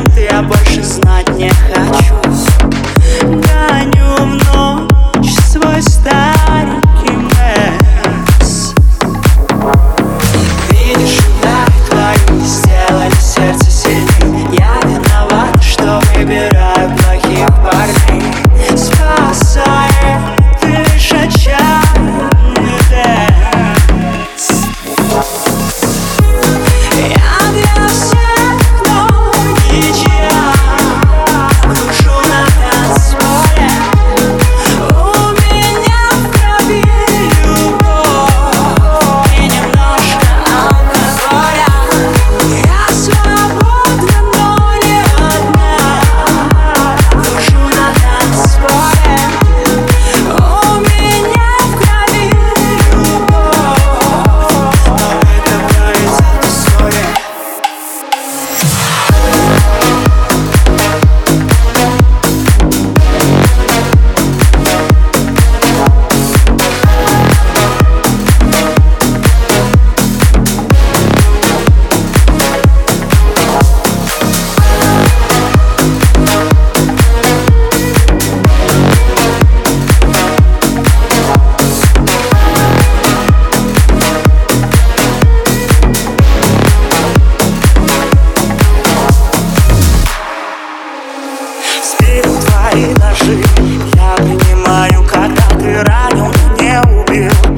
чем ты, я больше знать не хочу. твои ножи. Я понимаю, когда ты ранен, не убил